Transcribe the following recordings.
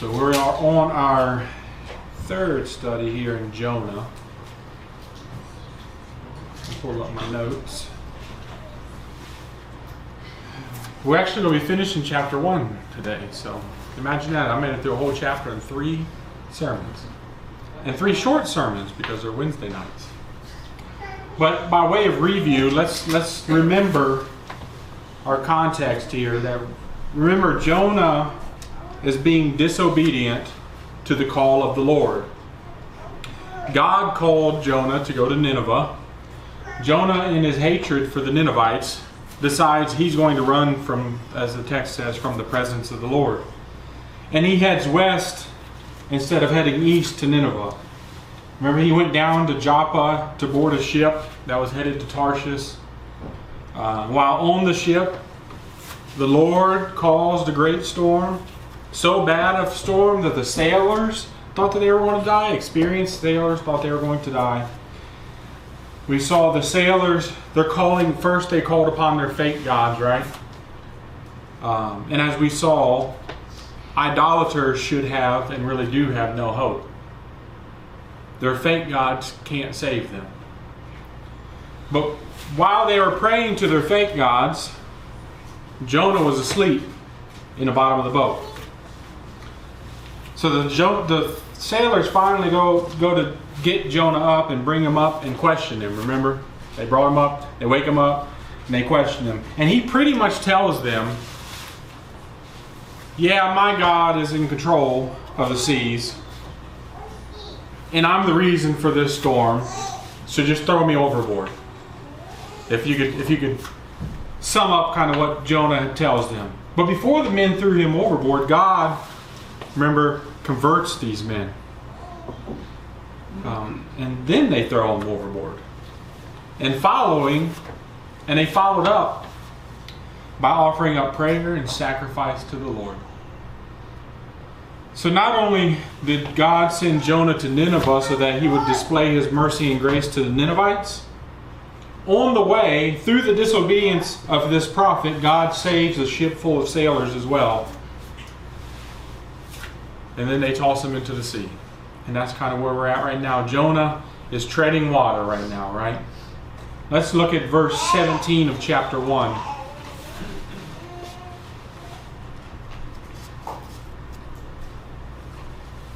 So we're on our third study here in Jonah. Pull up my notes. We're actually going to be finishing chapter one today. So imagine that. I made it through a whole chapter in three sermons. And three short sermons because they're Wednesday nights. But by way of review, let's let's remember our context here that remember Jonah is being disobedient to the call of the Lord. God called Jonah to go to Nineveh. Jonah, in his hatred for the Ninevites, decides he's going to run from, as the text says, from the presence of the Lord. And he heads west instead of heading east to Nineveh. Remember, he went down to Joppa to board a ship that was headed to Tarshish. Uh, while on the ship, the Lord caused a great storm so bad a storm that the sailors thought that they were going to die. Experienced sailors thought they were going to die. We saw the sailors, they're calling, first they called upon their fake gods, right? Um, and as we saw, idolaters should have and really do have no hope. Their fake gods can't save them. But while they were praying to their fake gods, Jonah was asleep in the bottom of the boat. So the, the sailors finally go, go to get Jonah up and bring him up and question him. Remember? They brought him up, they wake him up, and they question him. And he pretty much tells them, Yeah, my God is in control of the seas, and I'm the reason for this storm, so just throw me overboard. If you could, if you could sum up kind of what Jonah tells them. But before the men threw him overboard, God, remember, converts these men. Um, and then they throw them overboard. And following, and they followed up by offering up prayer and sacrifice to the Lord. So not only did God send Jonah to Nineveh so that he would display his mercy and grace to the Ninevites, on the way, through the disobedience of this prophet, God saves a ship full of sailors as well and then they toss him into the sea. And that's kind of where we're at right now. Jonah is treading water right now, right? Let's look at verse 17 of chapter 1.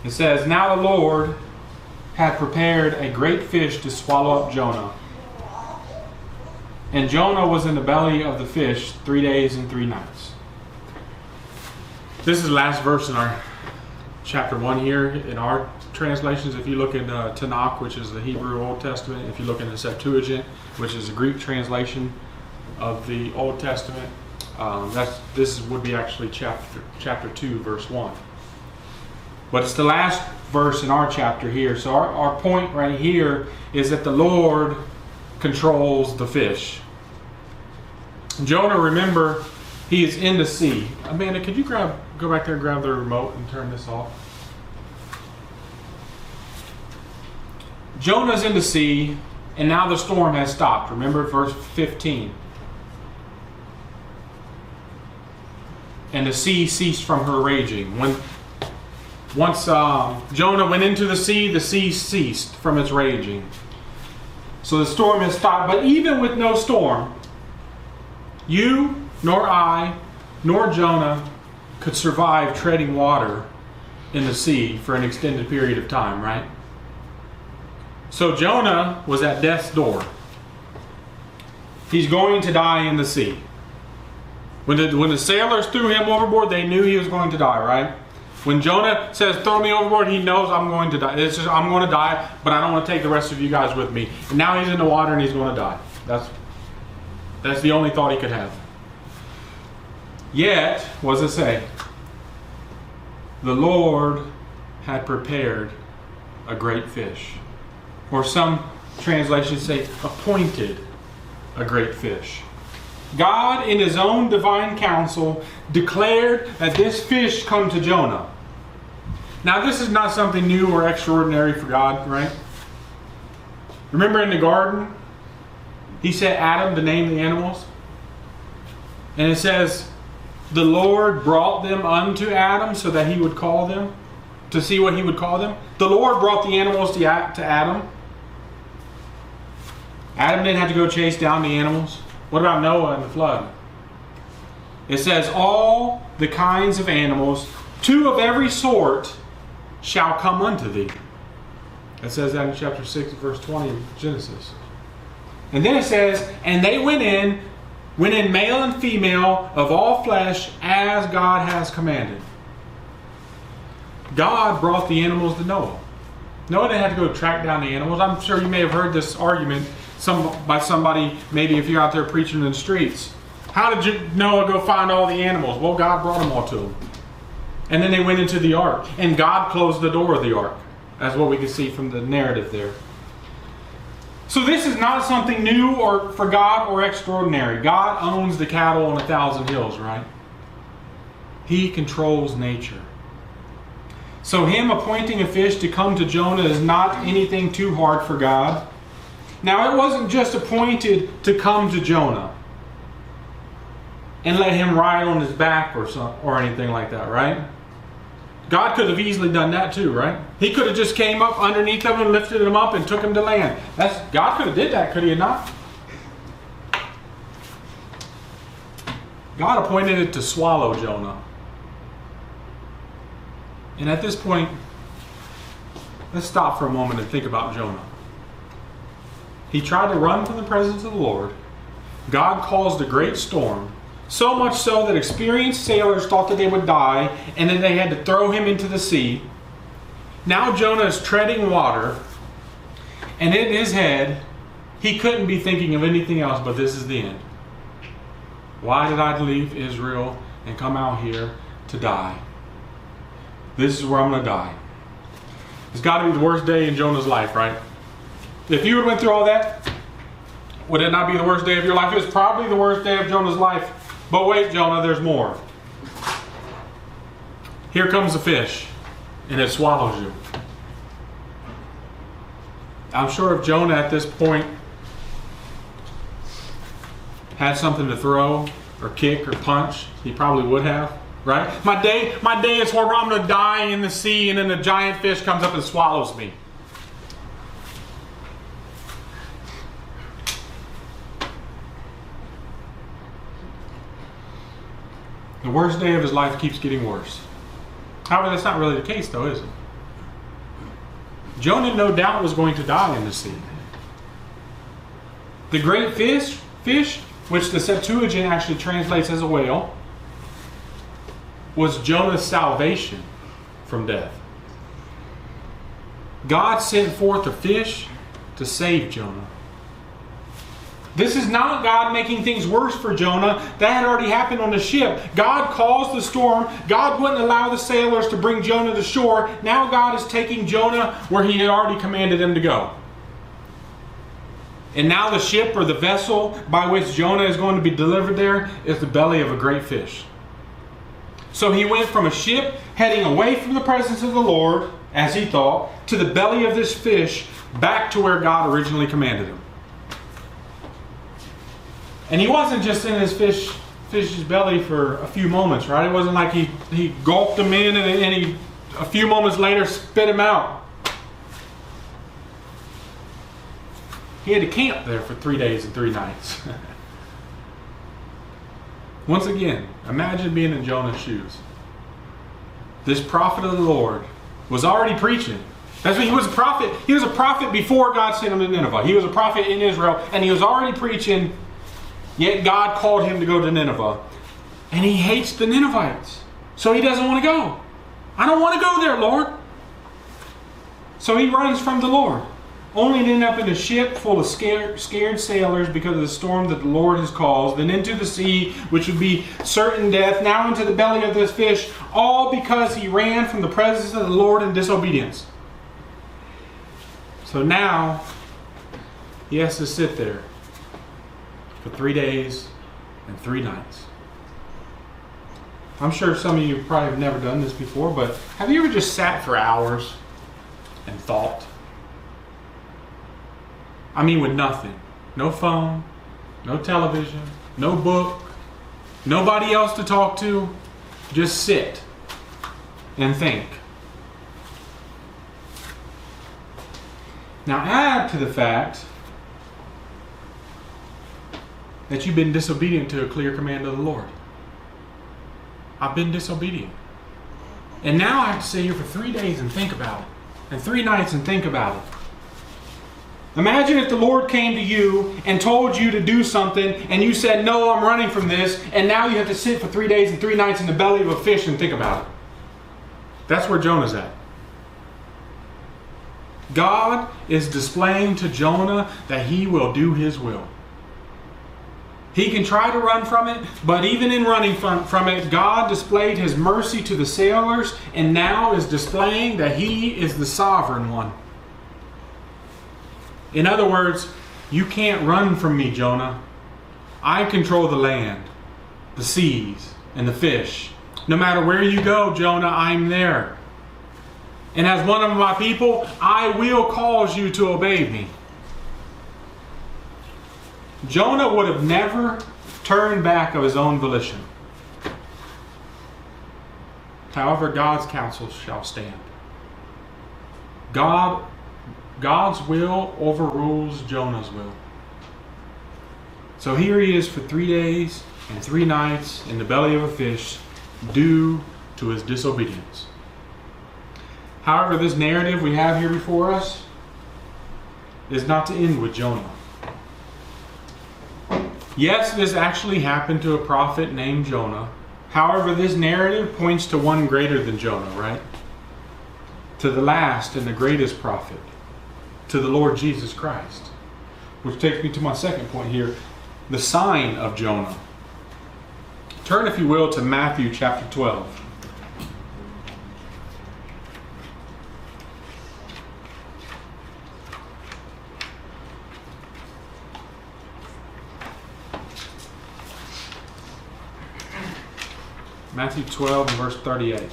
It says, Now the Lord had prepared a great fish to swallow up Jonah. And Jonah was in the belly of the fish three days and three nights. This is the last verse in our chapter 1 here in our translations. If you look in uh, Tanakh, which is the Hebrew Old Testament, if you look in the Septuagint, which is the Greek translation of the Old Testament, um, that's this would be actually chapter chapter 2, verse 1. But it's the last verse in our chapter here. So our, our point right here is that the Lord controls the fish. Jonah, remember, he is in the sea. Amanda, could you grab go back there and grab the remote and turn this off? Jonah's in the sea, and now the storm has stopped. Remember verse 15. And the sea ceased from her raging. When once uh, Jonah went into the sea, the sea ceased from its raging. So the storm has stopped. But even with no storm, you nor I nor Jonah could survive treading water in the sea for an extended period of time, right? So Jonah was at death's door. He's going to die in the sea. When the, when the sailors threw him overboard, they knew he was going to die, right? When Jonah says, throw me overboard, he knows I'm going to die. Just, I'm going to die, but I don't want to take the rest of you guys with me. And now he's in the water and he's going to die. That's, that's the only thought he could have. Yet, what does it say? The Lord had prepared a great fish. Or some translations say, appointed a great fish. God, in his own divine counsel, declared that this fish come to Jonah. Now, this is not something new or extraordinary for God, right? Remember in the garden, he said Adam to name the animals? And it says, the Lord brought them unto Adam so that he would call them, to see what he would call them. The Lord brought the animals to Adam. Adam didn't have to go chase down the animals. What about Noah and the flood? It says, All the kinds of animals, two of every sort, shall come unto thee. It says that in chapter 6, verse 20 of Genesis. And then it says, And they went in, went in male and female of all flesh, as God has commanded. God brought the animals to Noah. Noah didn't have to go track down the animals. I'm sure you may have heard this argument some, by somebody, maybe if you're out there preaching in the streets. How did you, Noah go find all the animals? Well, God brought them all to him. And then they went into the ark, and God closed the door of the ark. That's what we can see from the narrative there. So this is not something new or for God or extraordinary. God owns the cattle on a thousand hills, right? He controls nature. So him appointing a fish to come to Jonah is not anything too hard for God. Now it wasn't just appointed to come to Jonah and let him ride on his back or some, or anything like that, right? God could have easily done that too, right? He could have just came up underneath them and lifted them up and took them to land. That's God could have did that, could he not? God appointed it to swallow Jonah. And at this point, let's stop for a moment and think about Jonah. He tried to run from the presence of the Lord. God caused a great storm so much so that experienced sailors thought that they would die, and then they had to throw him into the sea. Now Jonah is treading water, and in his head, he couldn't be thinking of anything else but this is the end. Why did I leave Israel and come out here to die? This is where I'm going to die. It's got to be the worst day in Jonah's life, right? If you went through all that, would it not be the worst day of your life? It was probably the worst day of Jonah's life but wait, Jonah, there's more. Here comes a fish, and it swallows you. I'm sure if Jonah at this point had something to throw or kick or punch, he probably would have. Right? My day, my day is horrible. I'm to die in the sea, and then a giant fish comes up and swallows me. Worst day of his life keeps getting worse. However, that's not really the case, though, is it? Jonah, no doubt, was going to die in the sea. The great fish, fish, which the Septuagint actually translates as a whale, was Jonah's salvation from death. God sent forth a fish to save Jonah. This is not God making things worse for Jonah. That had already happened on the ship. God caused the storm. God wouldn't allow the sailors to bring Jonah to shore. Now God is taking Jonah where he had already commanded him to go. And now the ship or the vessel by which Jonah is going to be delivered there is the belly of a great fish. So he went from a ship heading away from the presence of the Lord, as he thought, to the belly of this fish back to where God originally commanded him. And he wasn't just in his fish fish's belly for a few moments, right? It wasn't like he, he gulped them in and, and he a few moments later spit him out. He had to camp there for three days and three nights. Once again, imagine being in Jonah's shoes. This prophet of the Lord was already preaching. That's what he was a prophet. He was a prophet before God sent him to Nineveh. He was a prophet in Israel, and he was already preaching Yet God called him to go to Nineveh. And he hates the Ninevites. So he doesn't want to go. I don't want to go there, Lord. So he runs from the Lord, only to end up in a ship full of scared, scared sailors because of the storm that the Lord has caused, then into the sea, which would be certain death, now into the belly of this fish, all because he ran from the presence of the Lord in disobedience. So now he has to sit there for three days and three nights. I'm sure some of you probably have never done this before, but have you ever just sat for hours and thought? I mean, with nothing no phone, no television, no book, nobody else to talk to, just sit and think. Now, add to the fact that you've been disobedient to a clear command of the Lord. I've been disobedient. And now I have to sit here for three days and think about it, and three nights and think about it. Imagine if the Lord came to you and told you to do something, and you said, No, I'm running from this, and now you have to sit for three days and three nights in the belly of a fish and think about it. That's where Jonah's at. God is displaying to Jonah that he will do his will. He can try to run from it, but even in running from, from it, God displayed his mercy to the sailors and now is displaying that he is the sovereign one. In other words, you can't run from me, Jonah. I control the land, the seas, and the fish. No matter where you go, Jonah, I'm there. And as one of my people, I will cause you to obey me. Jonah would have never turned back of his own volition. However, God's counsel shall stand. God, God's will overrules Jonah's will. So here he is for three days and three nights in the belly of a fish due to his disobedience. However, this narrative we have here before us is not to end with Jonah. Yes, this actually happened to a prophet named Jonah. However, this narrative points to one greater than Jonah, right? To the last and the greatest prophet, to the Lord Jesus Christ. Which takes me to my second point here the sign of Jonah. Turn, if you will, to Matthew chapter 12. Matthew 12 and verse 38. It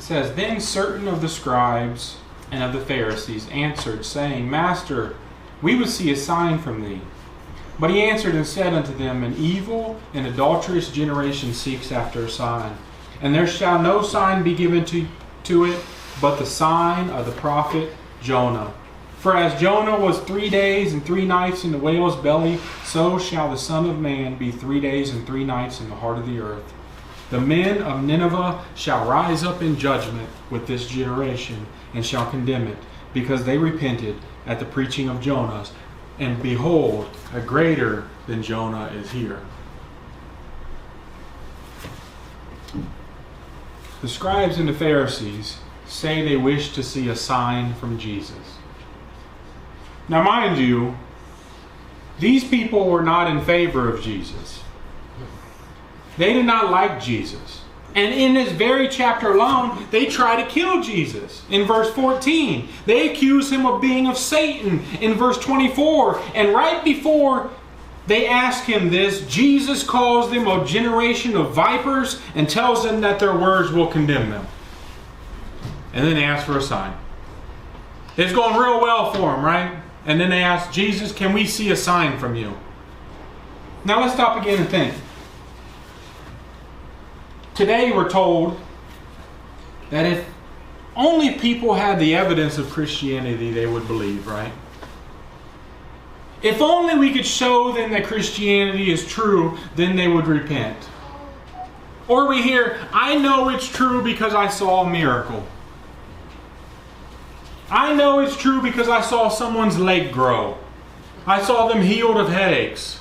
says, Then certain of the scribes and of the Pharisees answered, saying, Master, we would see a sign from thee. But he answered and said unto them, An evil and adulterous generation seeks after a sign and there shall no sign be given to, to it but the sign of the prophet Jonah. For as Jonah was three days and three nights in the whale's belly, so shall the Son of Man be three days and three nights in the heart of the earth. The men of Nineveh shall rise up in judgment with this generation, and shall condemn it, because they repented at the preaching of Jonah. And behold, a greater than Jonah is here. The scribes and the Pharisees say they wish to see a sign from Jesus. Now, mind you, these people were not in favor of Jesus. They did not like Jesus. And in this very chapter alone, they try to kill Jesus. In verse 14, they accuse him of being of Satan. In verse 24, and right before they ask him this. Jesus calls them a generation of vipers and tells them that their words will condemn them. And then they ask for a sign. It's going real well for them, right? And then they ask, Jesus, can we see a sign from you? Now let's stop again and think. Today we're told that if only people had the evidence of Christianity, they would believe, right? If only we could show them that Christianity is true, then they would repent. Or we hear, I know it's true because I saw a miracle. I know it's true because I saw someone's leg grow. I saw them healed of headaches.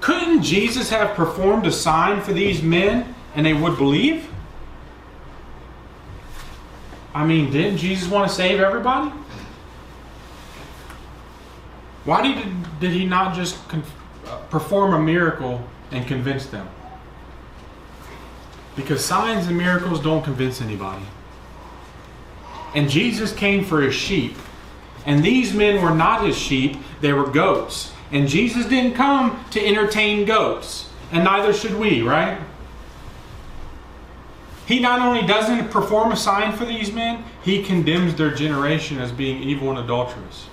Couldn't Jesus have performed a sign for these men and they would believe? I mean, didn't Jesus want to save everybody? Why did, did he not just con- uh, perform a miracle and convince them? Because signs and miracles don't convince anybody. And Jesus came for his sheep. And these men were not his sheep, they were goats. And Jesus didn't come to entertain goats. And neither should we, right? he not only doesn't perform a sign for these men, he condemns their generation as being evil and adulterous.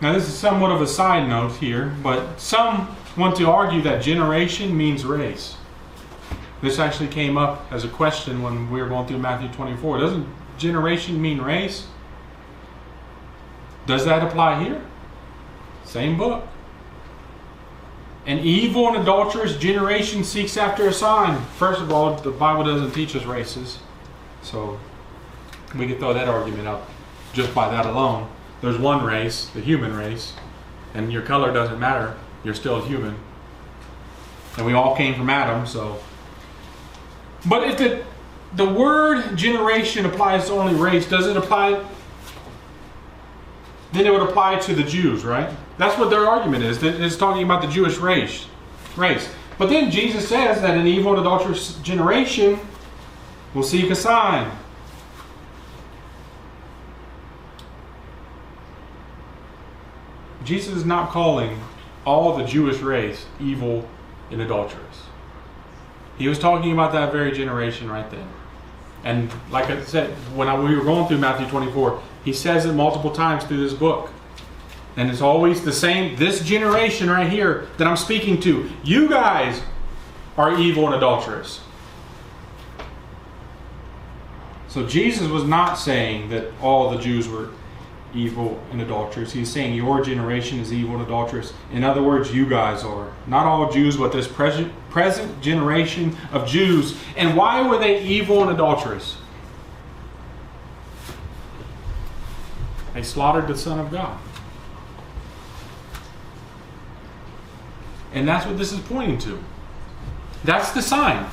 Now, this is somewhat of a side note here, but some want to argue that generation means race. This actually came up as a question when we were going through Matthew 24. Doesn't generation mean race? Does that apply here? Same book. An evil and adulterous generation seeks after a sign. First of all, the Bible doesn't teach us races. So we can throw that argument up just by that alone. There's one race, the human race, and your color doesn't matter. You're still human. And we all came from Adam, so. But if the, the word generation applies to only race, does it apply? Then it would apply to the Jews, right? That's what their argument is. It's talking about the Jewish race. Race. But then Jesus says that an evil and adulterous generation will seek a sign. Jesus is not calling all the Jewish race evil and adulterous. He was talking about that very generation right then. And like I said, when I, we were going through Matthew 24, he says it multiple times through this book. And it's always the same. This generation right here that I'm speaking to, you guys are evil and adulterous. So Jesus was not saying that all the Jews were evil and adulterous. He's saying your generation is evil and adulterous. In other words, you guys are. Not all Jews, but this present, present generation of Jews. And why were they evil and adulterous? They slaughtered the Son of God. And that's what this is pointing to. That's the sign.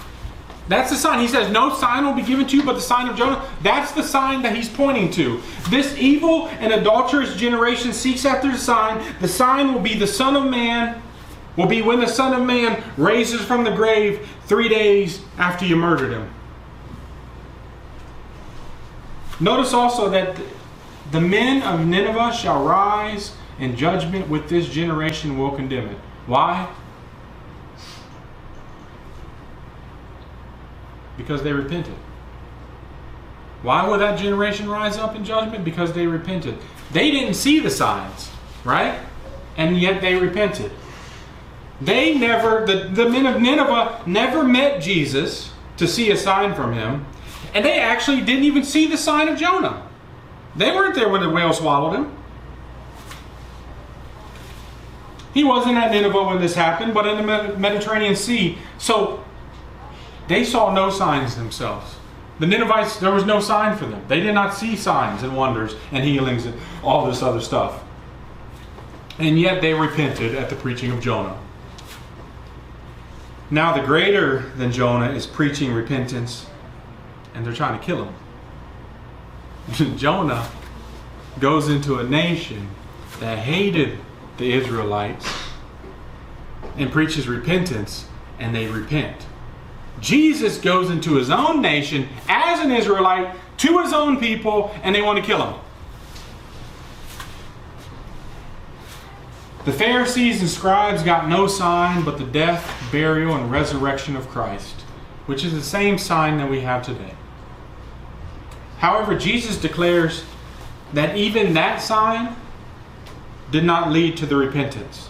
That's the sign. He says, No sign will be given to you but the sign of Jonah. That's the sign that he's pointing to. This evil and adulterous generation seeks after the sign. The sign will be the Son of Man, will be when the Son of Man raises from the grave three days after you murdered him. Notice also that the men of Nineveh shall rise in judgment with this generation will condemn it. Why? Because they repented. Why would that generation rise up in judgment? Because they repented. They didn't see the signs, right? And yet they repented. They never, the, the men of Nineveh never met Jesus to see a sign from him. And they actually didn't even see the sign of Jonah. They weren't there when the whale swallowed him. He wasn't at Nineveh when this happened, but in the Mediterranean Sea. So they saw no signs themselves. The Ninevites, there was no sign for them. They did not see signs and wonders and healings and all this other stuff. And yet they repented at the preaching of Jonah. Now, the greater than Jonah is preaching repentance, and they're trying to kill him. Jonah goes into a nation that hated the Israelites and preaches repentance, and they repent. Jesus goes into his own nation as an Israelite to his own people, and they want to kill him. The Pharisees and scribes got no sign but the death, burial, and resurrection of Christ, which is the same sign that we have today. However, Jesus declares that even that sign did not lead to the repentance.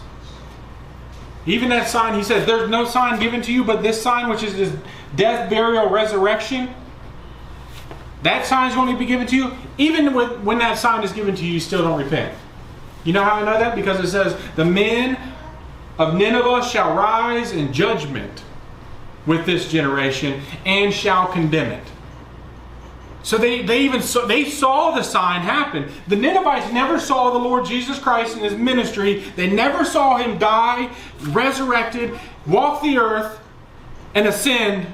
Even that sign, he says, there's no sign given to you but this sign, which is his death, burial, resurrection. That sign is going to be given to you. Even when that sign is given to you, you still don't repent. You know how I know that? Because it says, the men of Nineveh shall rise in judgment with this generation and shall condemn it. So they, they even saw, they saw the sign happen. The Ninevites never saw the Lord Jesus Christ in his ministry. They never saw him die, resurrected, walk the earth, and ascend.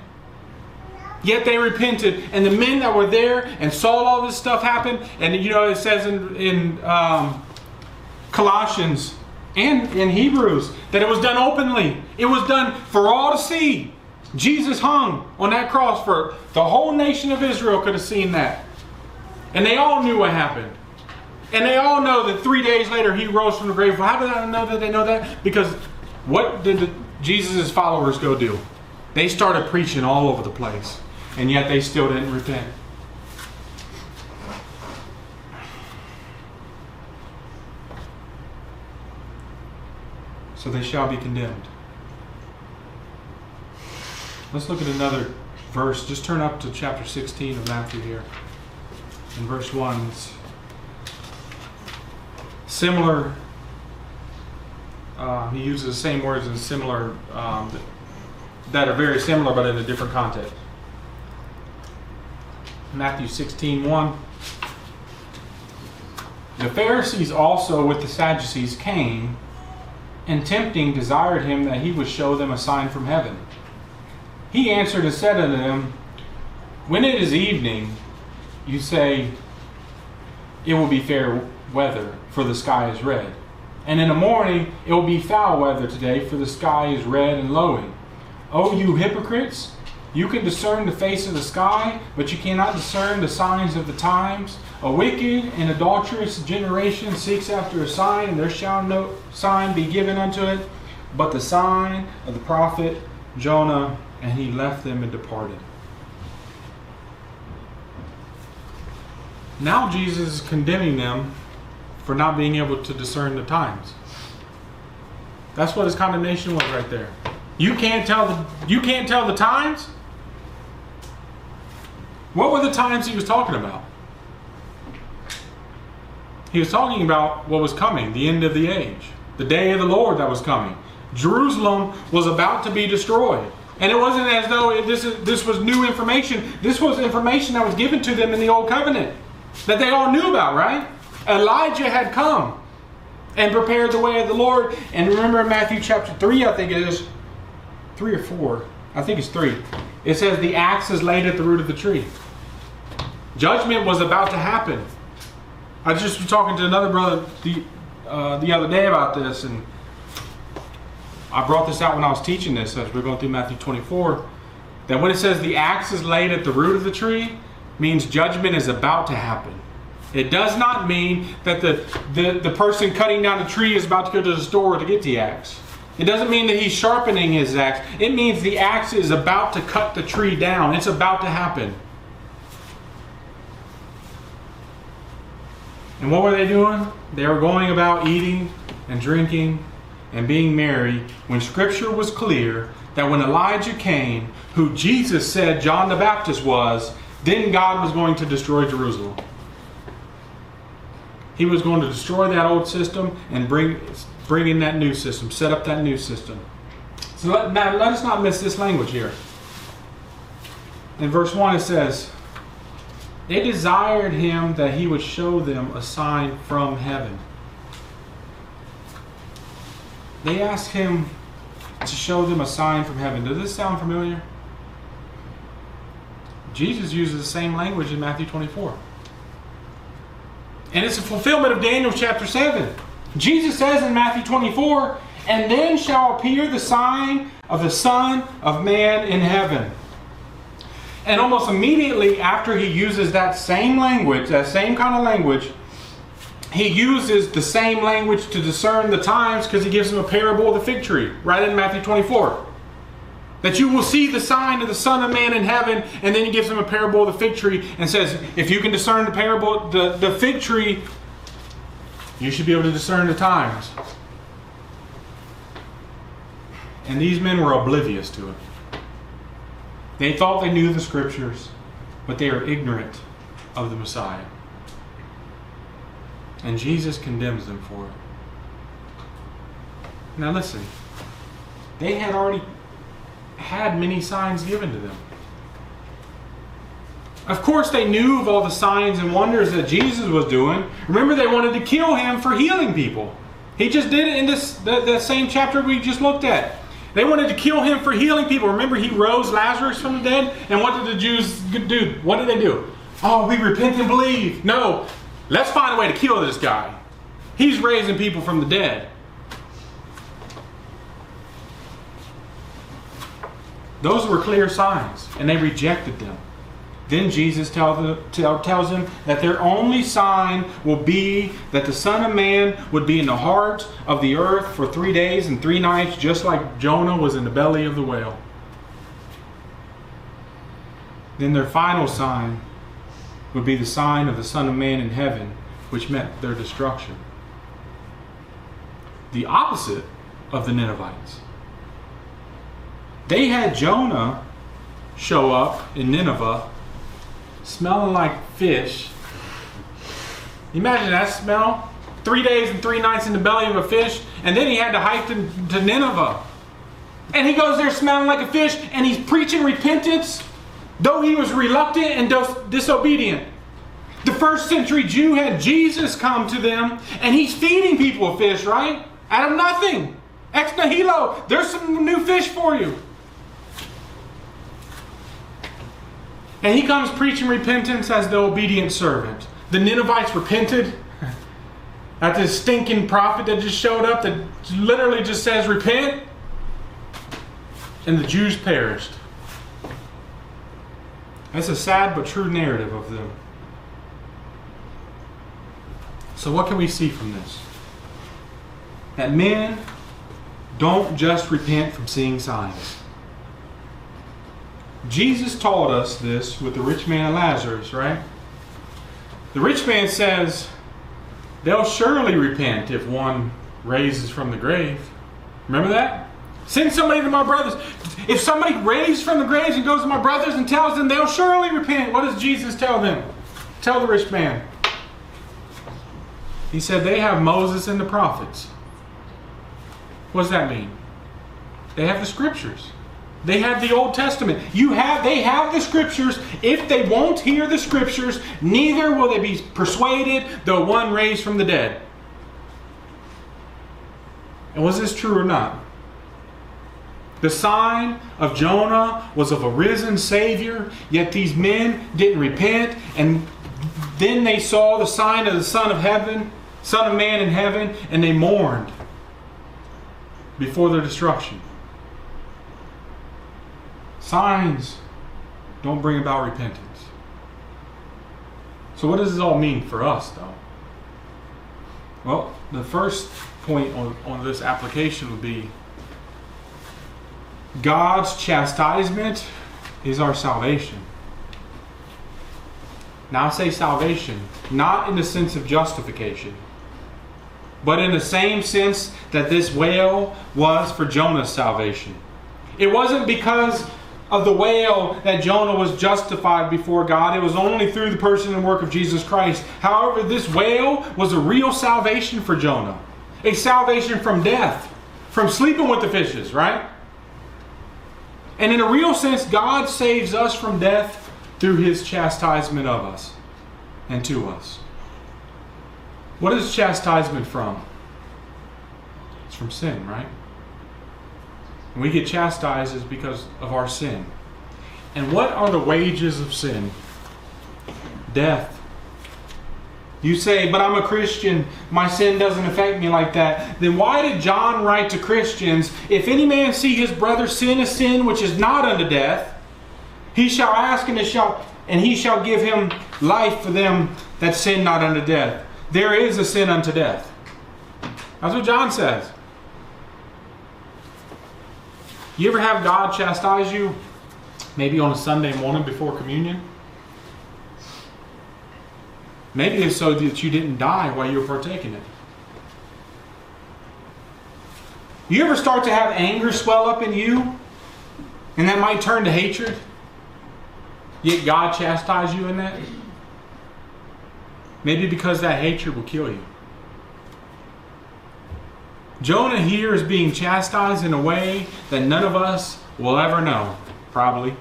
Yet they repented. And the men that were there and saw all this stuff happen, and you know, it says in, in um, Colossians and in Hebrews that it was done openly, it was done for all to see. Jesus hung on that cross for the whole nation of Israel could have seen that. And they all knew what happened. And they all know that three days later he rose from the grave. How did I know that they know that? Because what did Jesus' followers go do? They started preaching all over the place, and yet they still didn't repent. So they shall be condemned. Let's look at another verse. Just turn up to chapter 16 of Matthew here. In verse 1, similar uh, he uses the same words in similar um, that are very similar but in a different context. Matthew 16 1. The Pharisees also with the Sadducees came and tempting desired him that he would show them a sign from heaven. He answered and said unto them, When it is evening, you say, It will be fair weather, for the sky is red. And in the morning, it will be foul weather today, for the sky is red and lowing. O you hypocrites, you can discern the face of the sky, but you cannot discern the signs of the times. A wicked and adulterous generation seeks after a sign, and there shall no sign be given unto it, but the sign of the prophet Jonah. And he left them and departed. Now Jesus is condemning them for not being able to discern the times. That's what his condemnation was right there. You can't tell the you can't tell the times? What were the times he was talking about? He was talking about what was coming, the end of the age, the day of the Lord that was coming. Jerusalem was about to be destroyed. And it wasn't as though it, this, is, this was new information. This was information that was given to them in the Old Covenant that they all knew about, right? Elijah had come and prepared the way of the Lord. And remember in Matthew chapter 3, I think it is, 3 or 4, I think it's 3. It says, The axe is laid at the root of the tree. Judgment was about to happen. I just was talking to another brother the, uh, the other day about this, and I brought this out when I was teaching this as we are going through Matthew 24. That when it says the axe is laid at the root of the tree, means judgment is about to happen. It does not mean that the, the, the person cutting down the tree is about to go to the store to get the axe. It doesn't mean that he's sharpening his axe. It means the axe is about to cut the tree down. It's about to happen. And what were they doing? They were going about eating and drinking and being merry when Scripture was clear that when Elijah came, who Jesus said John the Baptist was, then God was going to destroy Jerusalem. He was going to destroy that old system and bring, bring in that new system, set up that new system. So let, now let us not miss this language here. In verse 1 it says, They desired him that he would show them a sign from heaven. They asked him to show them a sign from heaven. Does this sound familiar? Jesus uses the same language in Matthew 24. And it's a fulfillment of Daniel chapter 7. Jesus says in Matthew 24, And then shall appear the sign of the Son of Man in heaven. And almost immediately after he uses that same language, that same kind of language, he uses the same language to discern the times because he gives them a parable of the fig tree, right in Matthew 24 that you will see the sign of the Son of Man in heaven. And then he gives them a parable of the fig tree and says, if you can discern the parable, the, the fig tree, you should be able to discern the times. And these men were oblivious to it. They thought they knew the scriptures, but they are ignorant of the Messiah. And Jesus condemns them for it. Now listen, they had already had many signs given to them. Of course, they knew of all the signs and wonders that Jesus was doing. Remember, they wanted to kill him for healing people. He just did it in this the, the same chapter we just looked at. They wanted to kill him for healing people. Remember, he rose Lazarus from the dead? And what did the Jews do? What did they do? Oh, we repent and believe. No, let's find a way to kill this guy. He's raising people from the dead. Those were clear signs, and they rejected them. Then Jesus tell the, tell, tells them that their only sign will be that the Son of Man would be in the heart of the earth for three days and three nights, just like Jonah was in the belly of the whale. then their final sign would be the sign of the Son of Man in heaven, which meant their destruction. The opposite of the Ninevites. They had Jonah show up in Nineveh smelling like fish. Imagine that smell. Three days and three nights in the belly of a fish, and then he had to hike to, to Nineveh. And he goes there smelling like a fish, and he's preaching repentance, though he was reluctant and dis- disobedient. The first century Jew had Jesus come to them, and he's feeding people fish, right? Out of nothing. Ex nihilo. There's some new fish for you. And he comes preaching repentance as the obedient servant. The Ninevites repented at this stinking prophet that just showed up that literally just says, Repent. And the Jews perished. That's a sad but true narrative of them. So, what can we see from this? That men don't just repent from seeing signs. Jesus taught us this with the rich man and Lazarus, right? The rich man says, They'll surely repent if one raises from the grave. Remember that? Send somebody to my brothers. If somebody raises from the graves and goes to my brothers and tells them they'll surely repent, what does Jesus tell them? Tell the rich man. He said they have Moses and the prophets. What does that mean? They have the scriptures. They have the Old Testament. You have they have the scriptures. If they won't hear the scriptures, neither will they be persuaded though one raised from the dead. And was this true or not? The sign of Jonah was of a risen Savior, yet these men didn't repent, and then they saw the sign of the Son of Heaven, Son of Man in heaven, and they mourned before their destruction. Signs don't bring about repentance. So, what does this all mean for us, though? Well, the first point on, on this application would be God's chastisement is our salvation. Now, I say salvation, not in the sense of justification, but in the same sense that this whale was for Jonah's salvation. It wasn't because of the whale that Jonah was justified before God. It was only through the person and work of Jesus Christ. However, this whale was a real salvation for Jonah, a salvation from death, from sleeping with the fishes, right? And in a real sense, God saves us from death through his chastisement of us and to us. What is chastisement from? It's from sin, right? We get chastised is because of our sin. And what are the wages of sin? Death. You say, but I'm a Christian, my sin doesn't affect me like that. Then why did John write to Christians, if any man see his brother sin a sin which is not unto death, he shall ask and, shall, and he shall give him life for them that sin not unto death. There is a sin unto death. That's what John says. You ever have God chastise you? Maybe on a Sunday morning before communion? Maybe it's so that you didn't die while you were partaking it. You ever start to have anger swell up in you? And that might turn to hatred? Yet God chastise you in that? Maybe because that hatred will kill you. Jonah here is being chastised in a way that none of us will ever know, probably.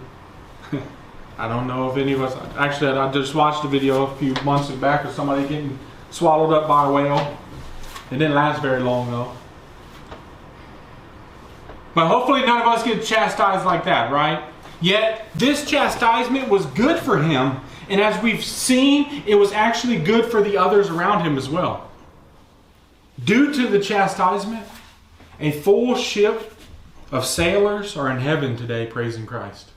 I don't know if any of us. Actually, I just watched a video a few months back of somebody getting swallowed up by a whale. It didn't last very long, though. But hopefully, none of us get chastised like that, right? Yet, this chastisement was good for him, and as we've seen, it was actually good for the others around him as well. Due to the chastisement, a full ship of sailors are in heaven today praising Christ.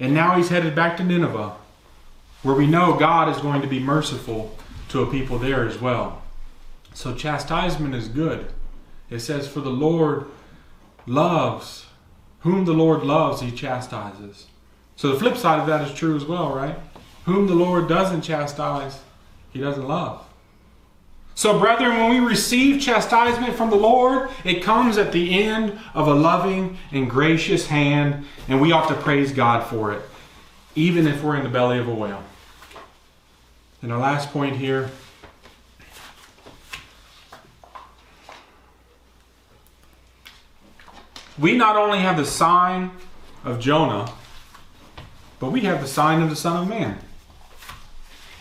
And now he's headed back to Nineveh, where we know God is going to be merciful to a people there as well. So chastisement is good. It says, For the Lord loves Whom the Lord loves, he chastises. So the flip side of that is true as well, right? Whom the Lord doesn't chastise, he doesn't love. So, brethren, when we receive chastisement from the Lord, it comes at the end of a loving and gracious hand, and we ought to praise God for it, even if we're in the belly of a whale. And our last point here we not only have the sign of Jonah, but we have the sign of the Son of Man.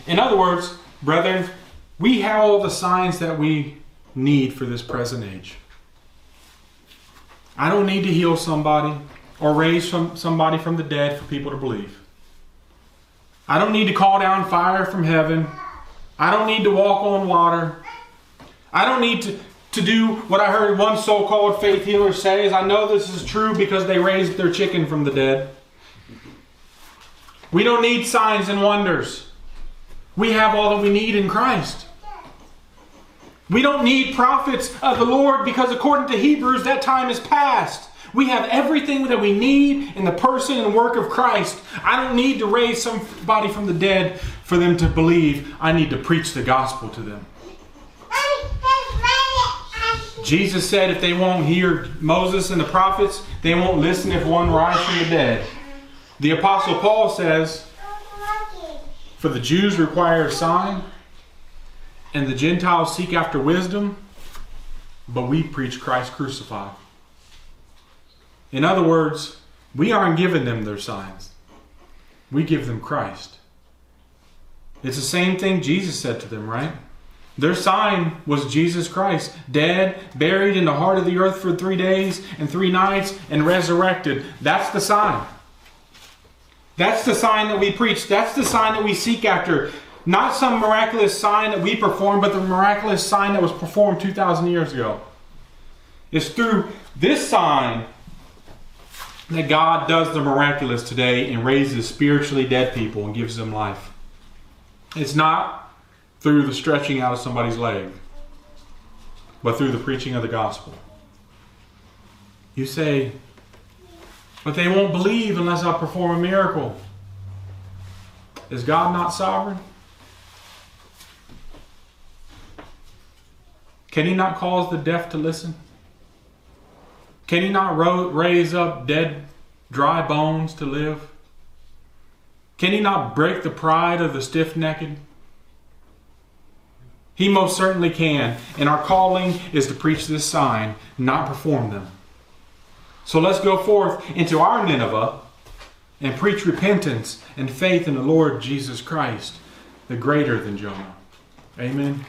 In other words, brethren, we have all the signs that we need for this present age. I don't need to heal somebody or raise some, somebody from the dead for people to believe. I don't need to call down fire from heaven. I don't need to walk on water. I don't need to, to do what I heard one so called faith healer say is I know this is true because they raised their chicken from the dead. We don't need signs and wonders. We have all that we need in Christ. We don't need prophets of the Lord because, according to Hebrews, that time is past. We have everything that we need in the person and work of Christ. I don't need to raise somebody from the dead for them to believe. I need to preach the gospel to them. Jesus said if they won't hear Moses and the prophets, they won't listen if one rise from the dead. The Apostle Paul says, For the Jews require a sign, and the Gentiles seek after wisdom, but we preach Christ crucified. In other words, we aren't giving them their signs, we give them Christ. It's the same thing Jesus said to them, right? Their sign was Jesus Christ, dead, buried in the heart of the earth for three days and three nights, and resurrected. That's the sign. That's the sign that we preach. That's the sign that we seek after. Not some miraculous sign that we perform, but the miraculous sign that was performed 2,000 years ago. It's through this sign that God does the miraculous today and raises spiritually dead people and gives them life. It's not through the stretching out of somebody's leg, but through the preaching of the gospel. You say, but they won't believe unless I perform a miracle. Is God not sovereign? Can he not cause the deaf to listen? Can he not raise up dead, dry bones to live? Can he not break the pride of the stiff necked? He most certainly can, and our calling is to preach this sign, not perform them. So let's go forth into our Nineveh and preach repentance and faith in the Lord Jesus Christ, the greater than Jonah. Amen.